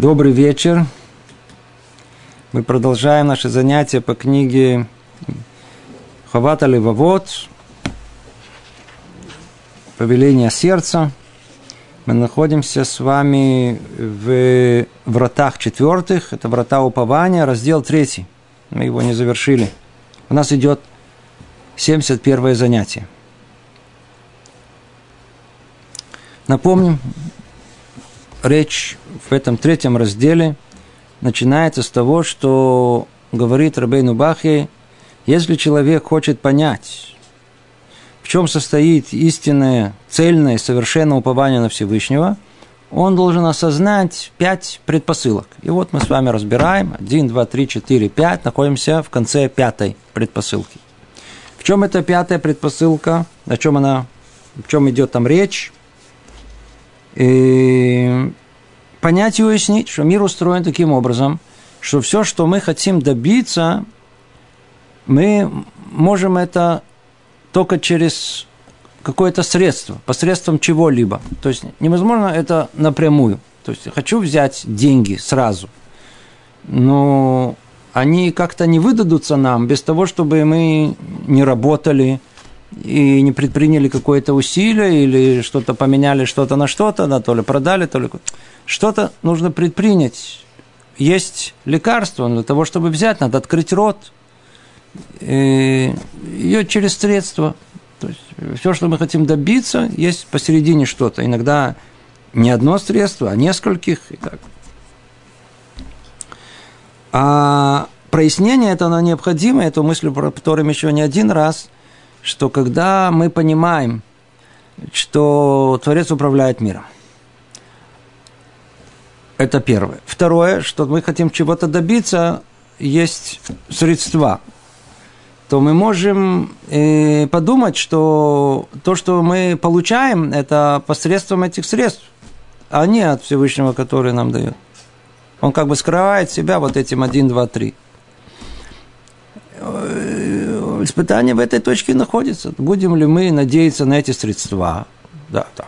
Добрый вечер. Мы продолжаем наше занятие по книге Хавата Левовод Повеление сердца. Мы находимся с вами в вратах четвертых. Это врата упования, раздел третий. Мы его не завершили. У нас идет 71 занятие. Напомним, речь в этом третьем разделе начинается с того, что говорит Рабейну Бахе, если человек хочет понять, в чем состоит истинное, цельное, совершенное упование на Всевышнего, он должен осознать пять предпосылок. И вот мы с вами разбираем. Один, два, три, четыре, пять. Находимся в конце пятой предпосылки. В чем эта пятая предпосылка? О чем она, в чем идет там речь? И понять и уяснить, что мир устроен таким образом, что все, что мы хотим добиться, мы можем это только через какое-то средство, посредством чего-либо. То есть невозможно это напрямую. То есть хочу взять деньги сразу, но они как-то не выдадутся нам без того, чтобы мы не работали, и не предприняли какое-то усилие или что-то поменяли что-то на что-то, да, то ли продали, то ли что-то нужно предпринять. Есть лекарство для того, чтобы взять, надо открыть рот. И ее через средства. То есть все, что мы хотим добиться, есть посередине что-то. Иногда не одно средство, а нескольких и так. А прояснение это оно необходимо, эту мысль повторим еще не один раз – что когда мы понимаем, что Творец управляет миром, это первое. Второе, что мы хотим чего-то добиться, есть средства, то мы можем э, подумать, что то, что мы получаем, это посредством этих средств, а не от Всевышнего, который нам дает. Он как бы скрывает себя вот этим 1, 2, 3 испытание в этой точке находится. Будем ли мы надеяться на эти средства, да, там,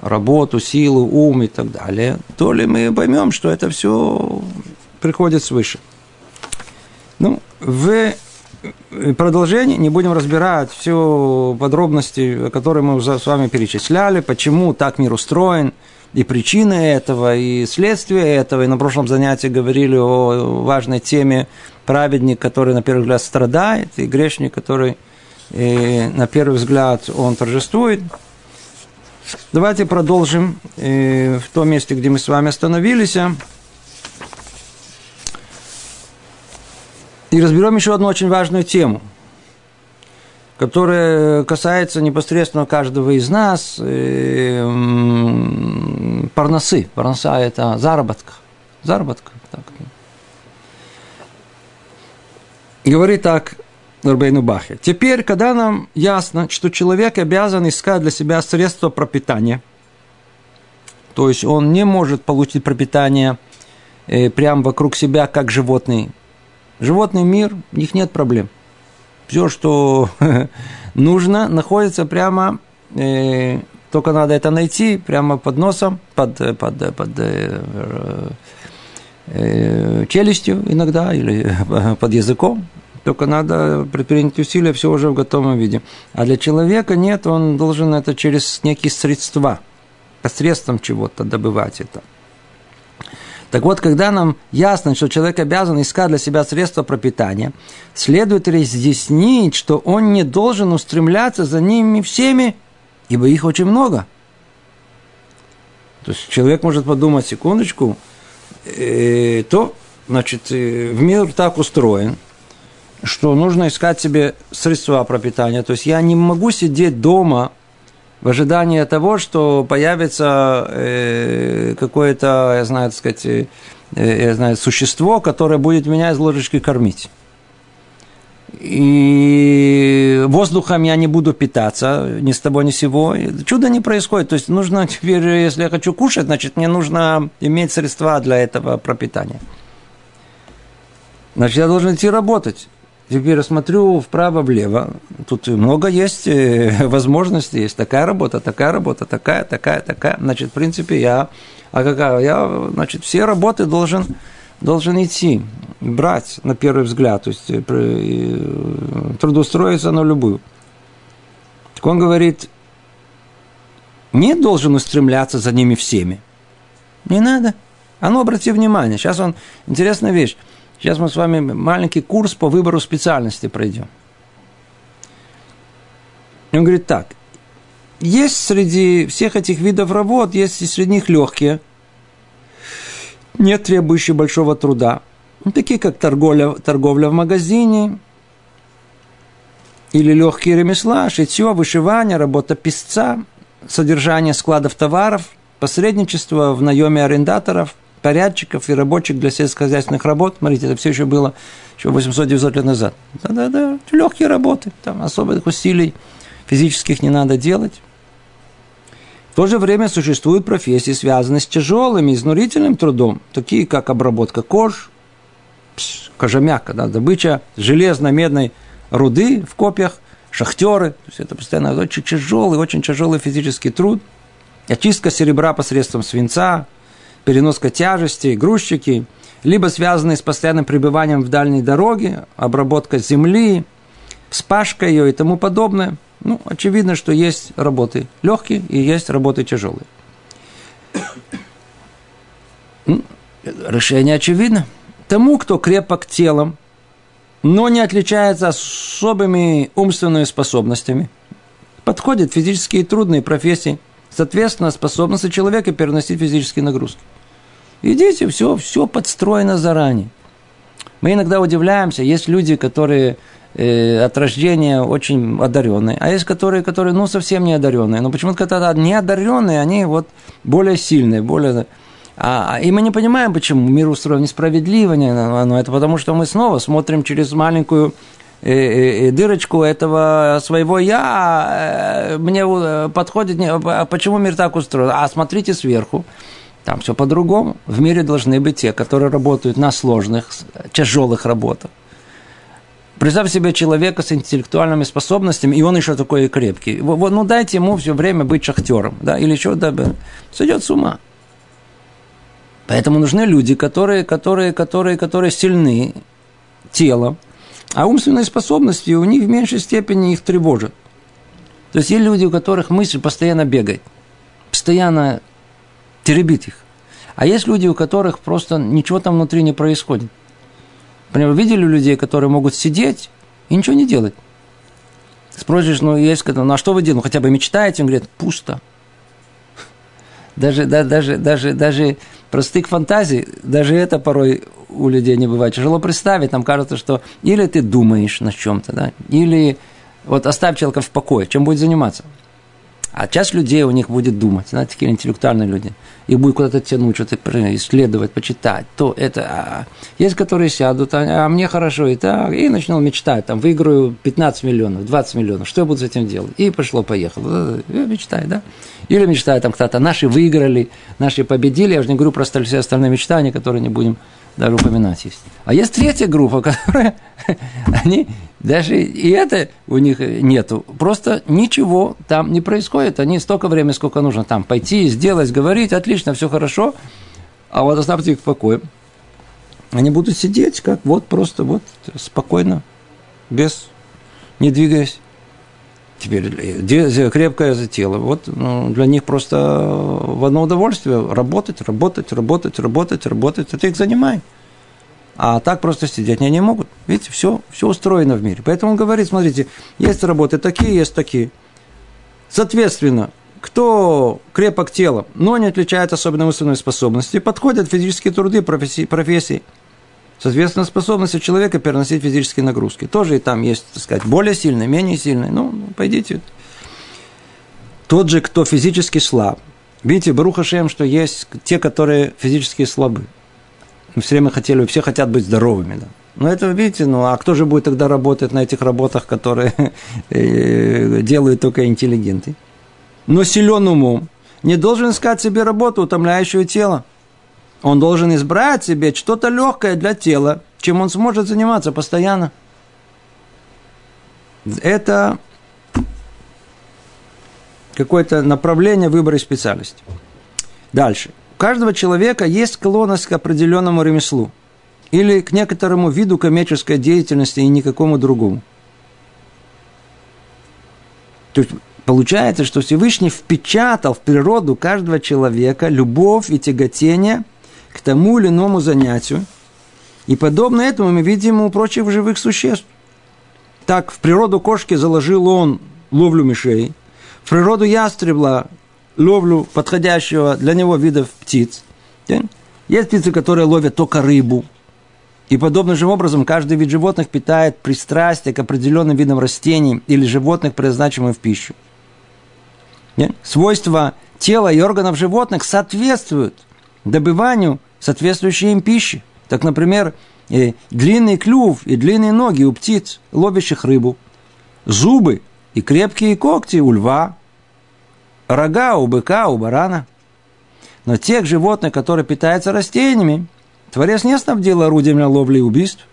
работу, силу, ум и так далее, то ли мы поймем, что это все приходит свыше. Ну, в продолжении не будем разбирать все подробности, которые мы с вами перечисляли, почему так мир устроен, и причины этого, и следствия этого. И на прошлом занятии говорили о важной теме праведник, который на первый взгляд страдает, и грешник, который и на первый взгляд он торжествует. Давайте продолжим в том месте, где мы с вами остановились. И разберем еще одну очень важную тему, которая касается непосредственно каждого из нас. Парносы. Парноса – это заработка. Заработка. Так. Говорит так Нурбейну Бахе. Теперь, когда нам ясно, что человек обязан искать для себя средства пропитания, то есть он не может получить пропитание э, прямо вокруг себя, как животные. Животный мир, у них нет проблем. Все, что нужно, находится прямо, э, только надо это найти, прямо под носом, под, э, под, под э, э, челюстью иногда или под языком, только надо предпринять усилия, все уже в готовом виде. А для человека нет, он должен это через некие средства, посредством чего-то добывать это. Так вот, когда нам ясно, что человек обязан искать для себя средства пропитания, следует разъяснить, что он не должен устремляться за ними всеми, ибо их очень много. То есть человек может подумать, секундочку, э, то, значит, э, в мир так устроен – что нужно искать себе средства пропитания. То есть я не могу сидеть дома в ожидании того, что появится э, какое-то, я знаю, так сказать, э, я знаю, существо, которое будет меня из ложечки кормить. И воздухом я не буду питаться ни с того, ни сего. Чудо не происходит. То есть нужно теперь, если я хочу кушать, значит, мне нужно иметь средства для этого пропитания. Значит, я должен идти работать. Теперь смотрю вправо-влево. Тут много есть э, возможностей. Есть такая работа, такая работа, такая, такая, такая. Значит, в принципе, я А какая? Я, значит, все работы должен, должен идти, брать на первый взгляд, то есть э, э, трудоустроиться на любую. Так он говорит, не должен устремляться за ними всеми. Не надо. А ну, обрати внимание, сейчас он, интересная вещь, сейчас мы с вами маленький курс по выбору специальности пройдем. Он говорит так, есть среди всех этих видов работ, есть и среди них легкие, не требующие большого труда, такие как торговля, торговля в магазине, или легкие ремесла, шитье, вышивание, работа писца, содержание складов товаров, посредничество в наеме арендаторов, порядчиков и рабочих для сельскохозяйственных работ. Смотрите, это все еще было еще 800-900 лет назад. Да-да-да, легкие работы, там особых усилий физических не надо делать. В то же время существуют профессии, связанные с тяжелым и изнурительным трудом, такие как обработка кож, кожемяка, да, добыча железно-медной руды в копьях, шахтеры, то есть это постоянно очень тяжелый, очень тяжелый физический труд, очистка серебра посредством свинца, переноска тяжестей, грузчики, либо связанные с постоянным пребыванием в дальней дороге, обработка земли, вспашка ее и тому подобное. Ну, очевидно, что есть работы легкие и есть работы тяжелые. Ну, решение очевидно. Тому, кто крепок телом, но не отличается особыми умственными способностями. Подходят физические трудные профессии. Соответственно, способности человека переносить физические нагрузки. Идите, все, все подстроено заранее. Мы иногда удивляемся, есть люди, которые э, от рождения очень одаренные, а есть которые, которые ну, совсем не одаренные. Но почему-то когда не одаренные, они вот более сильные, более а, а, и мы не понимаем, почему мир устроен несправедливо, но это потому, что мы снова смотрим через маленькую э, э, э, дырочку этого своего я, мне подходит, а почему мир так устроен? А смотрите сверху, там все по-другому. В мире должны быть те, которые работают на сложных, тяжелых работах. Представь себе человека с интеллектуальными способностями, и он еще такой крепкий. Вот, ну дайте ему все время быть шахтером, да, или что, да, сойдет с ума. Поэтому нужны люди, которые, которые, которые, которые сильны телом, а умственные способности у них в меньшей степени их тревожат. То есть есть люди, у которых мысль постоянно бегает, постоянно теребит их. А есть люди, у которых просто ничего там внутри не происходит. Например, видели людей, которые могут сидеть и ничего не делать. Спросишь, ну, есть, ну, а что вы делаете? Ну, хотя бы мечтаете? Он говорит, пусто. Даже, да, даже, даже, даже простых фантазий, даже это порой у людей не бывает. Тяжело представить, нам кажется, что или ты думаешь на чем-то, да, или вот оставь человека в покое, чем будет заниматься. А часть людей у них будет думать, знаете, такие интеллектуальные люди. Их будет куда-то тянуть, что-то исследовать, почитать, то это. А, есть, которые сядут, а, а мне хорошо и так, и начнут мечтать, там, выиграю 15 миллионов, 20 миллионов, что я буду с этим делать? И пошло-поехало. Я мечтаю, да? Или мечтаю, там, кто-то, наши выиграли, наши победили, я же не говорю про все остальные мечтания, которые не будем даже упоминать есть. А есть третья группа, которая, они даже и это у них нету. Просто ничего там не происходит. Они столько времени, сколько нужно там пойти, сделать, говорить, отлично, все хорошо. А вот оставьте их в покое. Они будут сидеть, как вот просто вот спокойно, без, не Теперь крепкое тело. Вот ну, для них просто в одно удовольствие работать, работать, работать, работать, работать. Это их занимает. А так просто сидеть они не могут. Видите, все, все устроено в мире. Поэтому он говорит, смотрите, есть работы такие, есть такие. Соответственно, кто крепок телом, но не отличает особенно умственной способности, подходят физические труды профессии, профессии. Соответственно, способность человека переносить физические нагрузки. Тоже и там есть, так сказать, более сильные, менее сильные. Ну, пойдите. Тот же, кто физически слаб. Видите, Баруха Шем, что есть те, которые физически слабы. Мы все время хотели, все хотят быть здоровыми. Да. Но это, видите, ну а кто же будет тогда работать на этих работах, которые э, делают только интеллигенты? Но силен умом не должен искать себе работу, утомляющую тело. Он должен избрать себе что-то легкое для тела, чем он сможет заниматься постоянно. Это какое-то направление выбора специальности. Дальше. каждого человека есть склонность к определенному ремеслу или к некоторому виду коммерческой деятельности и никакому другому. То есть получается, что Всевышний впечатал в природу каждого человека любовь и тяготение к тому или иному занятию. И подобно этому мы видим у прочих живых существ. Так, в природу кошки заложил он ловлю мишей, в природу ястребла ловлю подходящего для него видов птиц. Есть птицы, которые ловят только рыбу. И подобным же образом каждый вид животных питает пристрастие к определенным видам растений или животных, предназначенным в пищу. Свойства тела и органов животных соответствуют добыванию соответствующей им пищи. Так, например, и длинный клюв и длинные ноги у птиц, ловящих рыбу, зубы и крепкие когти у льва, рога у быка, у барана. Но тех животных, которые питаются растениями, Творец не снабдил орудием для ловли и убийств.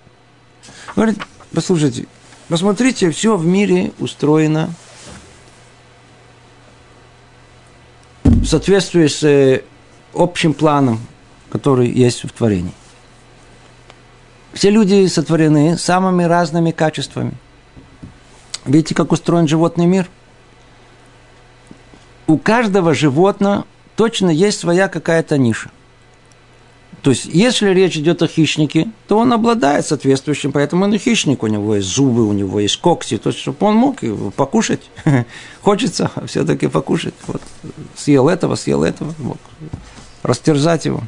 Говорит, послушайте, посмотрите, все в мире устроено в соответствии с э, общим планом, который есть в творении. Все люди сотворены самыми разными качествами. Видите, как устроен животный мир? У каждого животного точно есть своя какая-то ниша. То есть, если речь идет о хищнике, то он обладает соответствующим, поэтому он и хищник, у него есть зубы, у него есть когти, то есть, чтобы он мог покушать. Хочется все-таки покушать. Вот, съел этого, съел этого, мог растерзать его.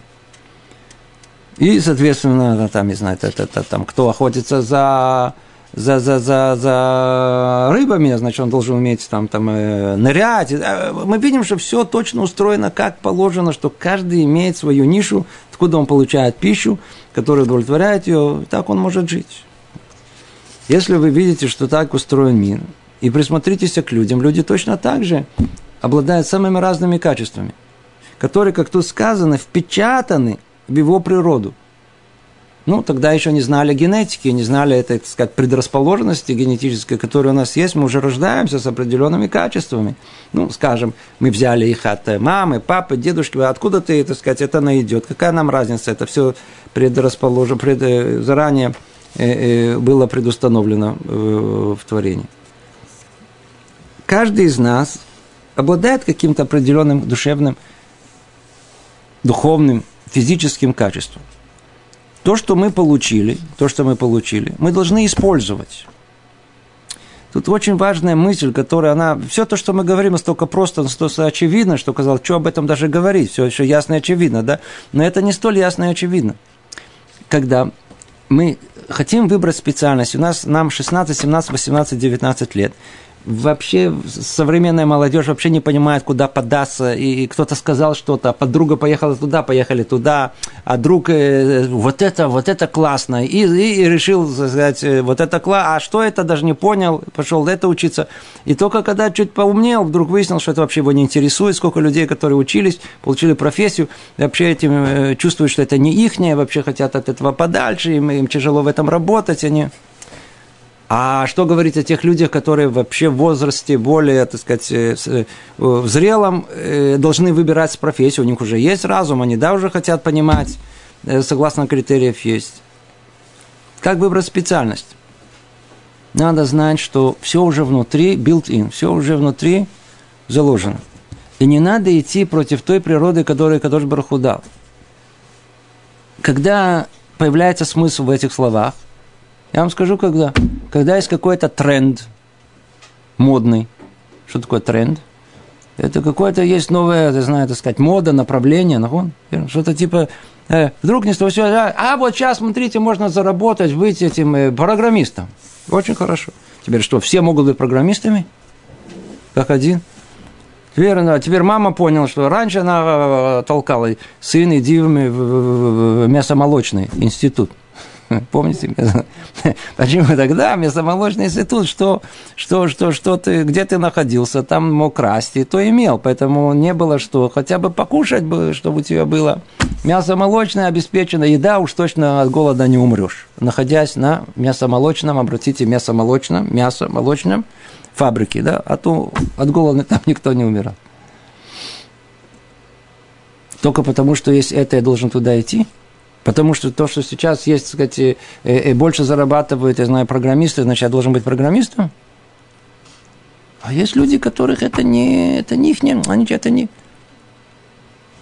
И, соответственно, там, не знаю, это, это, там, кто охотится за, за, за, за, за рыбами, значит, он должен уметь там, там э, нырять. Э, мы видим, что все точно устроено, как положено, что каждый имеет свою нишу, откуда он получает пищу, которая удовлетворяет ее, так он может жить. Если вы видите, что так устроен мир, и присмотритесь к людям, люди точно так же обладают самыми разными качествами, которые, как тут сказано, впечатаны в его природу. Ну, тогда еще не знали генетики, не знали этой, так сказать, предрасположенности генетической, которая у нас есть. Мы уже рождаемся с определенными качествами. Ну, скажем, мы взяли их от мамы, папы, дедушки. Откуда ты, так сказать, это найдет? Какая нам разница? Это все предрасположено, пред, э, заранее э, э, было предустановлено в творении. Каждый из нас обладает каким-то определенным душевным, духовным физическим качеством. То, что мы получили, то, что мы получили, мы должны использовать. Тут очень важная мысль, которая она... Все то, что мы говорим, настолько просто, настолько очевидно, что казалось, что об этом даже говорить. Все еще ясно и очевидно, да? Но это не столь ясно и очевидно. Когда мы хотим выбрать специальность, у нас нам 16, 17, 18, 19 лет – вообще современная молодежь вообще не понимает, куда податься. И кто-то сказал что-то, а подруга поехала туда, поехали туда, а друг э, вот это, вот это классно. И, и, и решил сказать, э, вот это классно, а что это, даже не понял, пошел это учиться. И только когда чуть поумнел, вдруг выяснил, что это вообще его не интересует, сколько людей, которые учились, получили профессию, вообще этим э, чувствуют, что это не их, вообще хотят от этого подальше, им, им тяжело в этом работать, они а что говорить о тех людях, которые вообще в возрасте более, так сказать, э, э, зрелом э, должны выбирать профессию, у них уже есть разум, они да уже хотят понимать, согласно критериев есть. Как выбрать специальность? Надо знать, что все уже внутри, built-in, все уже внутри заложено. И не надо идти против той природы, которую Кадош Бараху дал. Когда появляется смысл в этих словах, я вам скажу, когда. Когда есть какой-то тренд модный. Что такое тренд? Это какое-то есть новое, я знаю, так сказать, мода, направление, нахон? Что-то типа, э, вдруг не что а, а вот сейчас, смотрите, можно заработать, быть этим э, программистом. Очень хорошо. Теперь что, все могут быть программистами? Как один? Теперь, теперь мама поняла, что раньше она э, толкала сын, иди в мясомолочный институт. Помните? Почему тогда мясомолочный институт, что, что, что, что ты, где ты находился, там мог красть, и то имел. Поэтому не было что, хотя бы покушать бы, чтобы у тебя было. Мясо молочное обеспечено, еда уж точно от голода не умрешь. Находясь на мясомолочном, обратите, мясомолочном, мясо молочном фабрике, да, а то от голода там никто не умирал. Только потому, что есть это, я должен туда идти? Потому что то, что сейчас есть, так сказать, больше зарабатывают, я знаю, программисты, значит, я должен быть программистом? А есть люди, которых это не, это не их, не, они это не...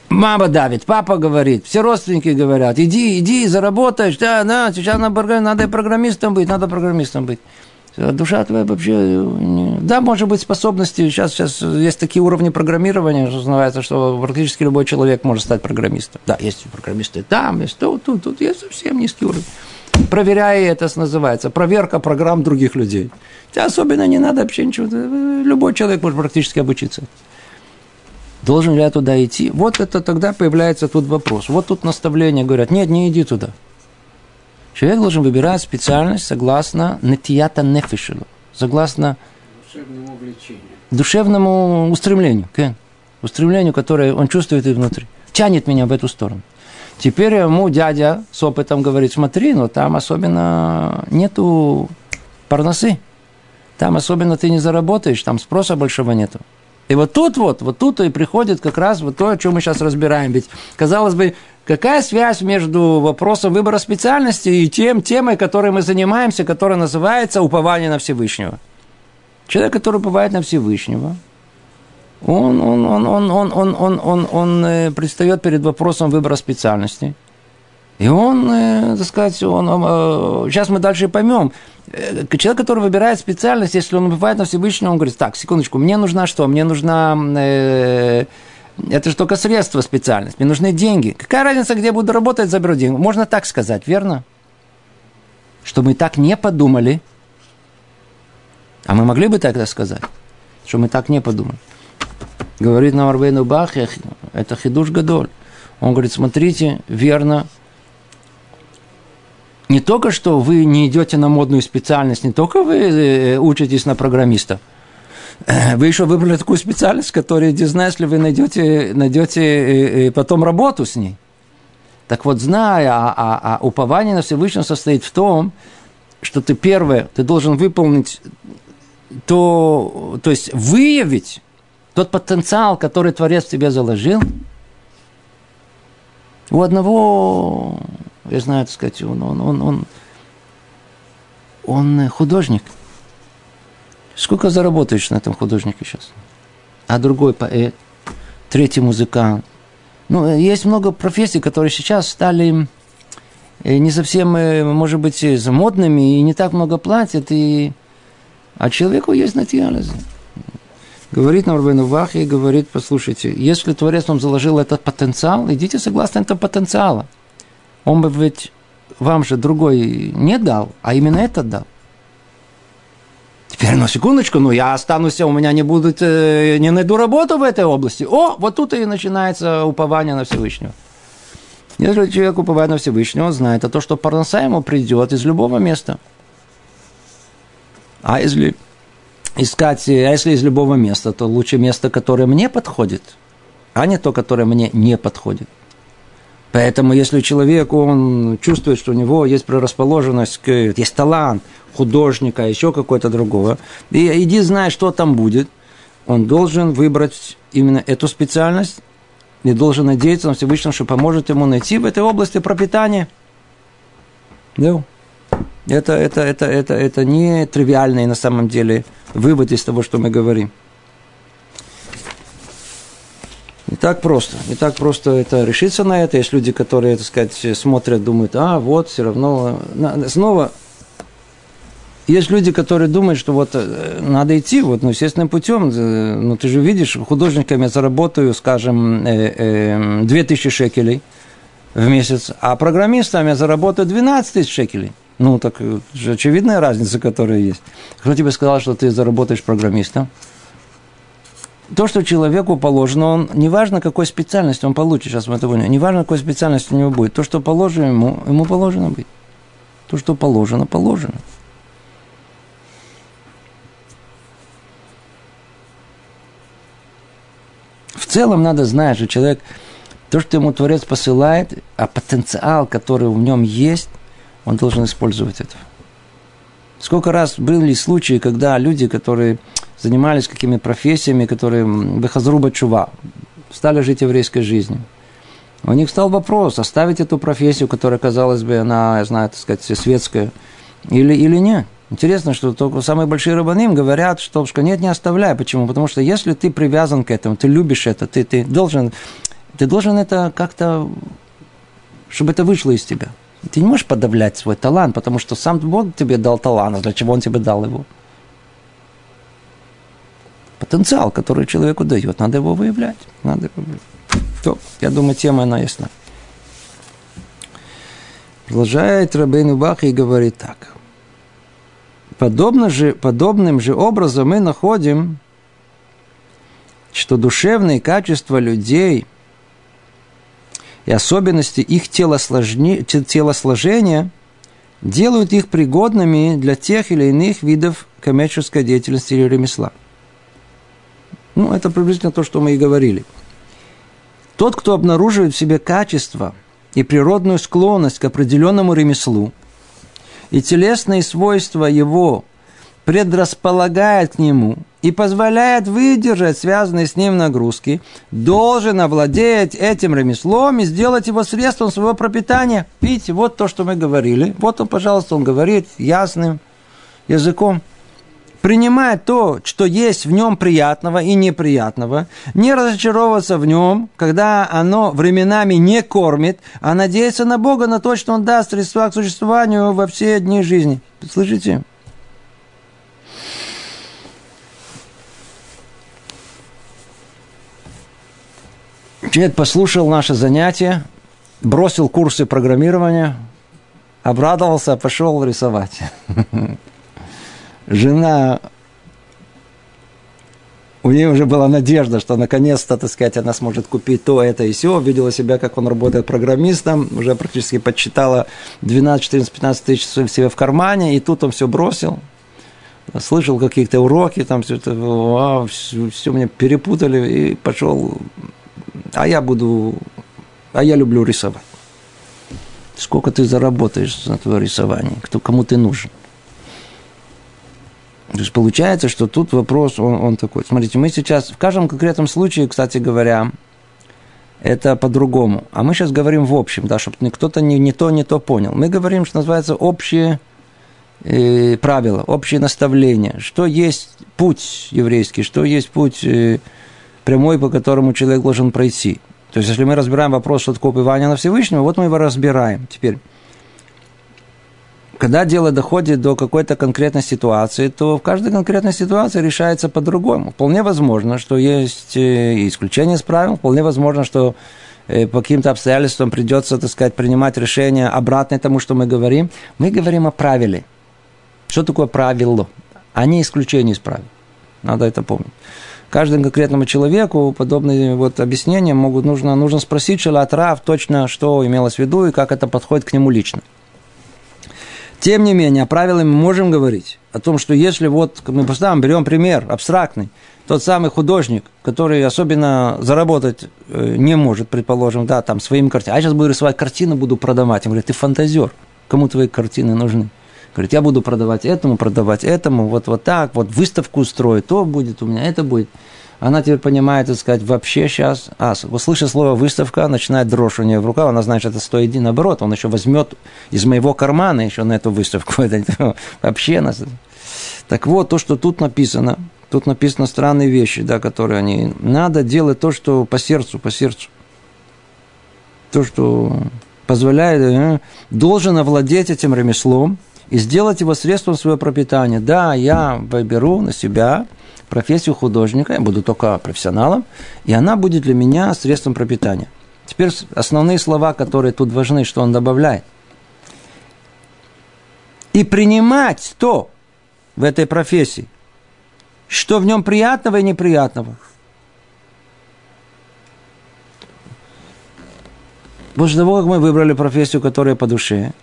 Мама давит, папа говорит, все родственники говорят, иди, иди, заработаешь, да, да, сейчас надо, надо программистом быть, надо программистом быть. Душа твоя вообще... Да, может быть, способности. Сейчас, сейчас есть такие уровни программирования, что называется, что практически любой человек может стать программистом. Да, есть программисты там, есть тут, тут, тут. Есть совсем низкий уровень. Проверяя это называется. Проверка программ других людей. Тебе особенно не надо вообще ничего. Любой человек может практически обучиться. Должен ли я туда идти? Вот это тогда появляется тут вопрос. Вот тут наставление говорят, нет, не иди туда. Человек должен выбирать специальность согласно нетията нефишелу, согласно душевному, душевному устремлению, кен, устремлению, которое он чувствует и внутри. Тянет меня в эту сторону. Теперь ему дядя с опытом говорит, смотри, но там особенно нету парносы. Там особенно ты не заработаешь, там спроса большого нету. И вот тут вот, вот тут и приходит как раз вот то, о чем мы сейчас разбираем. Ведь, казалось бы, какая связь между вопросом выбора специальности и тем темой, которой мы занимаемся, которая называется упование на Всевышнего? Человек, который уповает на Всевышнего, он, он, он, он, он, он, он, он, он э, предстает перед вопросом выбора специальности. И он, э, так сказать, он, э, сейчас мы дальше поймем, Э, человек, который выбирает специальность, если он бывает на Всевышнего, он говорит, так, секундочку, мне нужна что? Мне нужна... Э, это же только средство специальность. Мне нужны деньги. Какая разница, где я буду работать, заберу деньги? Можно так сказать, верно? Что мы так не подумали. А мы могли бы тогда сказать, что мы так не подумали. Говорит нам Арбейну Бах, это хидуш Гадоль. Он говорит, смотрите, верно, не только что вы не идете на модную специальность, не только вы э, учитесь на программиста, э, вы еще выбрали такую специальность, которая, не знаю, если вы найдете, найдете э, потом работу с ней. Так вот, зная, а, а, а упование на Всевышнего состоит в том, что ты первое, ты должен выполнить то, то есть выявить тот потенциал, который Творец в тебе заложил. У одного я знаю, так сказать, он, он, он, он, он художник. Сколько заработаешь на этом художнике сейчас? А другой поэт, третий музыкант. Ну, есть много профессий, которые сейчас стали э, не совсем, э, может быть, модными и не так много платят, и... а человеку есть натиализм. Говорит нам Вахи и говорит, послушайте, если Творец вам заложил этот потенциал, идите согласно этому потенциалу. Он бы ведь вам же другой не дал, а именно этот дал. Теперь, на секундочку, ну я останусь, у меня не будет, э, не найду работу в этой области. О, вот тут и начинается упование на Всевышнего. Если человек уповает на Всевышнего, он знает, а то, что парноса ему придет из любого места. А если искать, а если из любого места, то лучше место, которое мне подходит, а не то, которое мне не подходит. Поэтому, если человек, он чувствует, что у него есть прорасположенность, есть талант художника, еще какой-то другого, и иди знай, что там будет, он должен выбрать именно эту специальность и должен надеяться на Всевышнего, что поможет ему найти в этой области пропитание. Да. Это, это, это, это, это не тривиальный на самом деле вывод из того, что мы говорим. Не так просто. Не так просто это решиться на это. Есть люди, которые, так сказать, смотрят, думают, а, вот, все равно. Снова есть люди, которые думают, что вот э, надо идти вот, ну, естественным путем. Ну, ты же видишь, художниками я заработаю, скажем, 2000 э, э, шекелей в месяц, а программистами я заработаю 12 тысяч шекелей. Ну, так же очевидная разница, которая есть. Кто тебе сказал, что ты заработаешь программистом? То, что человеку положено, он, неважно, какой специальности он получит, сейчас мы это поняли, неважно, какой специальности у него будет, то, что положено ему, ему положено быть. То, что положено, положено. В целом надо знать, что человек, то, что ему Творец посылает, а потенциал, который в нем есть, он должен использовать это. Сколько раз были случаи, когда люди, которые занимались какими профессиями, которые бехазруба чува, стали жить еврейской жизнью. У них стал вопрос, оставить эту профессию, которая, казалось бы, она, я знаю, так сказать, светская, или, или нет. Интересно, что только самые большие рабаны говорят, что нет, не оставляй. Почему? Потому что если ты привязан к этому, ты любишь это, ты, ты, должен, ты должен это как-то, чтобы это вышло из тебя. Ты не можешь подавлять свой талант, потому что сам Бог тебе дал талант, а для чего Он тебе дал его? Потенциал, который человеку дает, надо его выявлять. Надо его выявлять. То, я думаю, тема она ясна. Продолжает Рабейну Бах и говорит так. Подобно же, подобным же образом мы находим, что душевные качества людей и особенности их телосложения делают их пригодными для тех или иных видов коммерческой деятельности или ремесла. Ну, это приблизительно то, что мы и говорили. Тот, кто обнаруживает в себе качество и природную склонность к определенному ремеслу – и телесные свойства его предрасполагает к нему и позволяет выдержать связанные с ним нагрузки, должен овладеть этим ремеслом и сделать его средством своего пропитания. Видите, вот то, что мы говорили. Вот он, пожалуйста, он говорит ясным языком – принимать то, что есть в нем приятного и неприятного, не разочаровываться в нем, когда оно временами не кормит, а надеяться на Бога, на то, что Он даст средства к существованию во все дни жизни. Слышите? Человек послушал наше занятие, бросил курсы программирования, обрадовался, пошел рисовать. жена, у нее уже была надежда, что наконец-то, так сказать, она сможет купить то, это и все. Видела себя, как он работает программистом, уже практически подсчитала 12, 14, 15 тысяч себе в кармане, и тут он все бросил. Слышал какие-то уроки, там все это, все, все меня перепутали, и пошел, а я буду, а я люблю рисовать. Сколько ты заработаешь на твое рисование, кто, кому ты нужен? То есть получается, что тут вопрос, он, он такой. Смотрите, мы сейчас, в каждом конкретном случае, кстати говоря, это по-другому. А мы сейчас говорим в общем, да, чтобы кто-то не, не то, не то понял. Мы говорим, что называется общие э, правила, общие наставления. Что есть путь еврейский, что есть путь э, прямой, по которому человек должен пройти. То есть, если мы разбираем вопрос, что такое на Всевышнего, вот мы его разбираем. Теперь, когда дело доходит до какой-то конкретной ситуации, то в каждой конкретной ситуации решается по-другому. Вполне возможно, что есть э, исключение из правил, вполне возможно, что э, по каким-то обстоятельствам придется, так сказать, принимать решение обратное тому, что мы говорим. Мы говорим о правиле. Что такое правило? А не исключение из правил. Надо это помнить. Каждому конкретному человеку подобные вот объяснения могут, нужно, нужно спросить Шалатрав точно, что имелось в виду и как это подходит к нему лично. Тем не менее, о правилах мы можем говорить о том, что если вот мы поставим, берем пример абстрактный, тот самый художник, который особенно заработать э, не может, предположим, да, там своими картинами. А я сейчас буду рисовать картину, буду продавать. Он говорит, ты фантазер, кому твои картины нужны? Говорит, я буду продавать этому, продавать этому, вот, вот так, вот выставку устроить, то будет у меня, это будет она теперь понимает, так сказать, вообще сейчас, а, услышав слово выставка, начинает дрожь у нее в руках, она знает, что это стоит наоборот, он еще возьмет из моего кармана еще на эту выставку. Это вообще нас. Так вот, то, что тут написано, тут написано странные вещи, да, которые они... Надо делать то, что по сердцу, по сердцу. То, что позволяет, э, должен овладеть этим ремеслом и сделать его средством своего пропитания. Да, я выберу на себя профессию художника, я буду только профессионалом, и она будет для меня средством пропитания. Теперь основные слова, которые тут важны, что он добавляет. И принимать то в этой профессии, что в нем приятного и неприятного. После того, как мы выбрали профессию, которая по душе,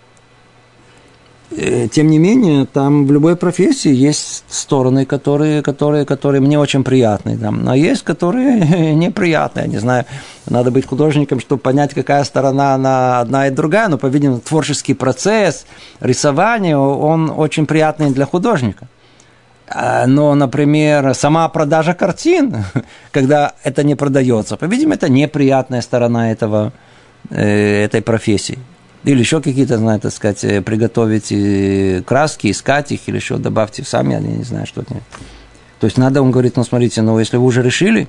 тем не менее, там в любой профессии есть стороны, которые, которые, которые мне очень приятны. Там, а есть, которые неприятные. Не знаю, надо быть художником, чтобы понять, какая сторона она одна и другая. Но, по-видимому, творческий процесс, рисование, он очень приятный для художника. А, но, например, сама продажа картин, когда это не продается, по-видимому, это неприятная сторона этого э, этой профессии. Или еще какие-то, знаете, так сказать, э, приготовить краски, искать их, или еще добавьте сами, я не знаю, что это. То есть надо, он говорит, ну смотрите, ну если вы уже решили,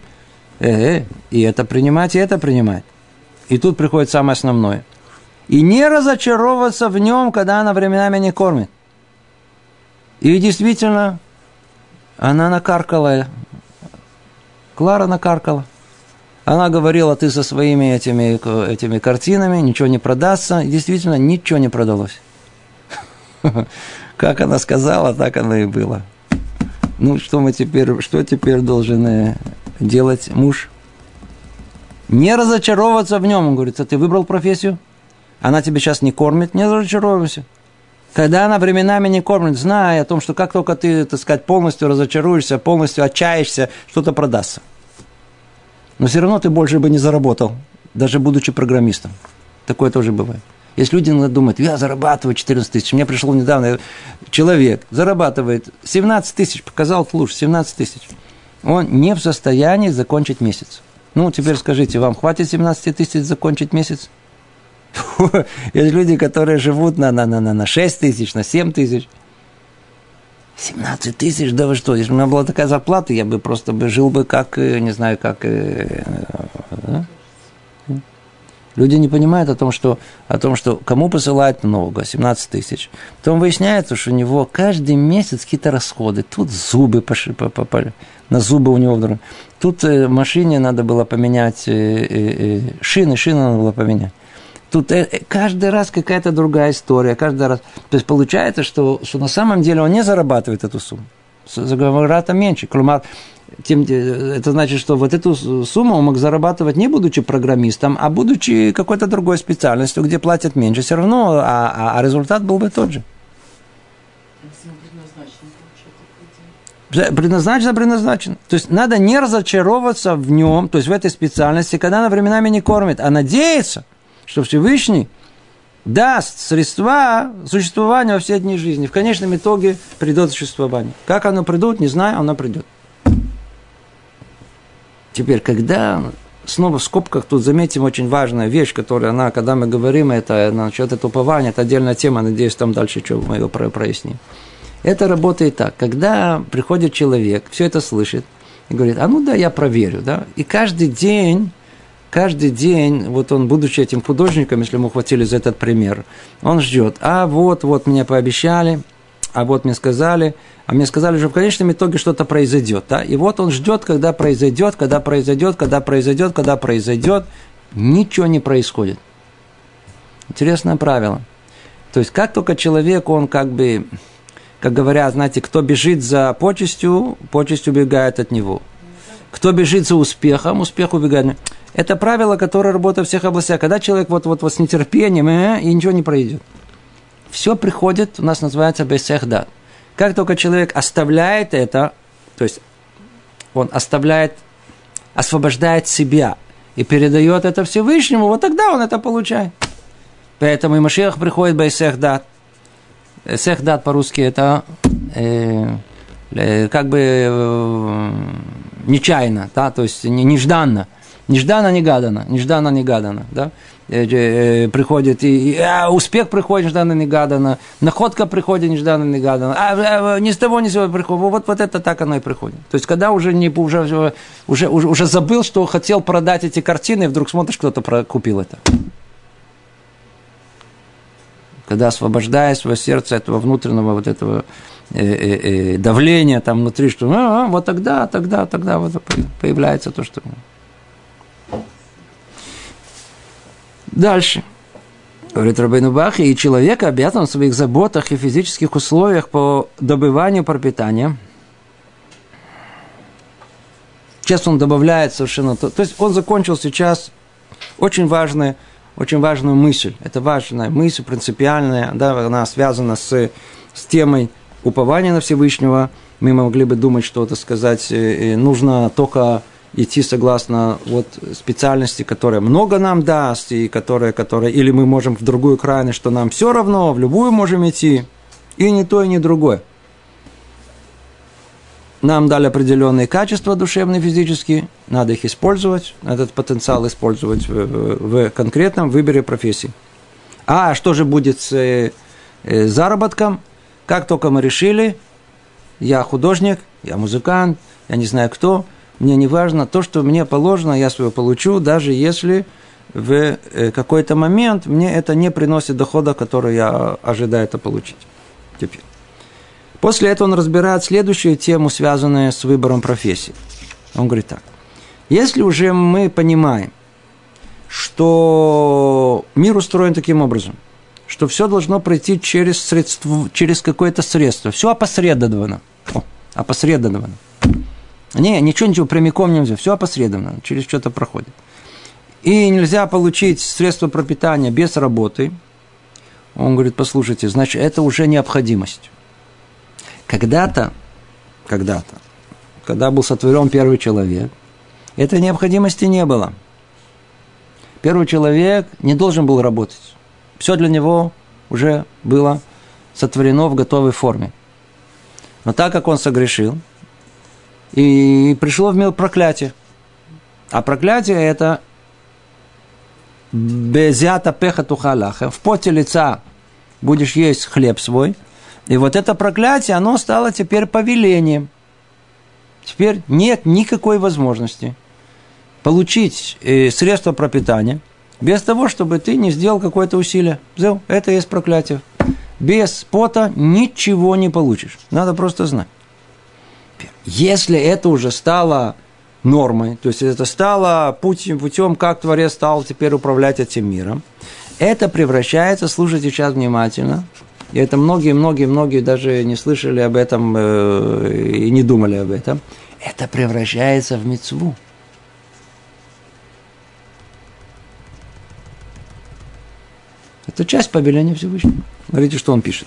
э, -э и это принимать, и это принимать. И тут приходит самое основное. И не разочаровываться в нем, когда она временами не кормит. И действительно, она накаркала. Клара накаркала. Она говорила, ты со своими этими, этими картинами, ничего не продастся. Действительно, ничего не продалось. Как она сказала, так оно и было. Ну, что мы теперь, что теперь должен делать муж? Не разочаровываться в нем. Он говорит, а ты выбрал профессию? Она тебя сейчас не кормит, не разочаровывайся. Когда она временами не кормит, зная о том, что как только ты, так сказать, полностью разочаруешься, полностью отчаешься, что-то продастся. Но все равно ты больше бы не заработал, даже будучи программистом. Такое тоже бывает. Есть люди думают, я зарабатываю 14 тысяч. Мне пришел недавно человек, зарабатывает 17 тысяч, показал флуш, 17 тысяч. Он не в состоянии закончить месяц. Ну, теперь скажите, вам хватит 17 тысяч закончить месяц? Есть люди, которые живут на, на, на, на 6 тысяч, на 7 тысяч. 17 тысяч, да вы что, если бы у меня была такая зарплата, я бы просто бы жил бы как, э, не знаю, как... Э, да? Люди не понимают о том, что, о том, что кому посылать много, 17 тысяч. Потом выясняется, что у него каждый месяц какие-то расходы. Тут зубы пошли, по, по, по, на зубы у него вдруг. Тут э, машине надо было поменять, э, э, э, шины, шины надо было поменять. Тут э, э, каждый раз какая-то другая история, каждый раз. То есть получается, что, что на самом деле он не зарабатывает эту сумму. Заговората меньше. Клумар, тем, это значит, что вот эту сумму он мог зарабатывать не будучи программистом, а будучи какой-то другой специальностью, где платят меньше, все равно, а, а, а результат был бы тот же. Предназначено, предназначено. То есть надо не разочаровываться в нем, то есть в этой специальности, когда она временами не кормит, а надеяться, что Всевышний даст средства существования во все дни жизни. В конечном итоге придет существование. Как оно придет, не знаю, оно придет. Теперь, когда снова в скобках тут заметим очень важная вещь, которая она, когда мы говорим это насчет этого упования, это отдельная тема, надеюсь, там дальше что мы ее проясним. Это работает так, когда приходит человек, все это слышит, и говорит, а ну да, я проверю, да, и каждый день каждый день, вот он, будучи этим художником, если ему хватили за этот пример, он ждет, а вот, вот мне пообещали, а вот мне сказали, а мне сказали, что в конечном итоге что-то произойдет. Да? И вот он ждет, когда произойдет, когда произойдет, когда произойдет, когда произойдет. Ничего не происходит. Интересное правило. То есть, как только человек, он как бы, как говорят, знаете, кто бежит за почестью, почесть убегает от него. Кто бежит за успехом, успех убегает. Это правило, которое работает в всех областях. Когда человек вот-вот с нетерпением, э, и ничего не пройдет. Все приходит, у нас называется бесехдат. Как только человек оставляет это, то есть он оставляет, освобождает себя и передает это Всевышнему, вот тогда он это получает. Поэтому и Машиах приходит Байсехдат. Сехдат по-русски это э, э, как бы э, нечаянно, да, то есть нежданно. Нежданно-негаданно, нежданно-негаданно, да э, э, приходит, и, и а, успех приходит нежданно-негаданно, находка приходит нежданно-негаданно, а, а, ни с того ни с сего приходит. Вот, вот это так оно и приходит. То есть, когда уже, не, уже, уже, уже, уже забыл, что хотел продать эти картины, и вдруг смотришь, кто-то купил это. Когда освобождая свое сердце этого внутреннего вот этого э, э, э, давления там внутри, что а, а, вот тогда, тогда, тогда вот появляется то, что... Дальше. Говорит Рабейну Бахи, и человек обязан в своих заботах и физических условиях по добыванию пропитания. Сейчас он добавляет совершенно то. То есть он закончил сейчас очень важную, очень важную мысль. Это важная мысль, принципиальная, да, она связана с, с темой упования на Всевышнего. Мы могли бы думать, что это сказать, э, э, нужно только идти согласно вот специальности, которая много нам даст, и которая, которая, или мы можем в другую крайность, что нам все равно, в любую можем идти, и не то, и не другое. нам дали определенные качества душевные, физические, надо их использовать, этот потенциал использовать в, в, конкретном выборе профессии. А что же будет с э, заработком? Как только мы решили, я художник, я музыкант, я не знаю кто, мне не важно, то, что мне положено, я свое получу, даже если в э, какой-то момент мне это не приносит дохода, который я ожидаю это получить. Теперь. После этого он разбирает следующую тему, связанную с выбором профессии. Он говорит так. Если уже мы понимаем, что мир устроен таким образом, что все должно пройти через, средство, через какое-то средство, все опосредовано. О, опосредовано. Не, ничего, ничего, прямиком нельзя, все опосредованно, через что-то проходит. И нельзя получить средства пропитания без работы. Он говорит, послушайте, значит, это уже необходимость. Когда-то, когда-то, когда был сотворен первый человек, этой необходимости не было. Первый человек не должен был работать. Все для него уже было сотворено в готовой форме. Но так как он согрешил, и пришло в мир проклятие. А проклятие это безята пеха тухалаха. В поте лица будешь есть хлеб свой – и вот это проклятие, оно стало теперь повелением. Теперь нет никакой возможности получить э, средства пропитания без того, чтобы ты не сделал какое-то усилие. Это есть проклятие. Без пота ничего не получишь. Надо просто знать. Если это уже стало нормой, то есть это стало путем, путем, как Творец стал теперь управлять этим миром, это превращается, слушайте сейчас внимательно, и это многие-многие-многие даже не слышали об этом э, и не думали об этом. Это превращается в мецву. Это часть повеления Всевышнего. Смотрите, что он пишет.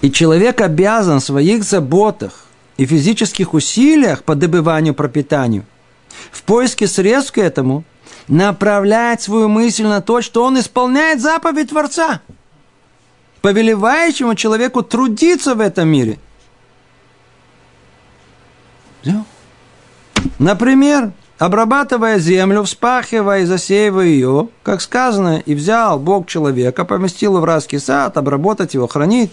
И человек обязан в своих заботах и физических усилиях по добыванию пропитанию, в поиске средств к этому, направлять свою мысль на то, что он исполняет заповедь Творца – повелевающему человеку трудиться в этом мире. Например, обрабатывая землю, вспахивая и засеивая ее, как сказано, и взял Бог человека, поместил в райский сад, обработать его, хранить,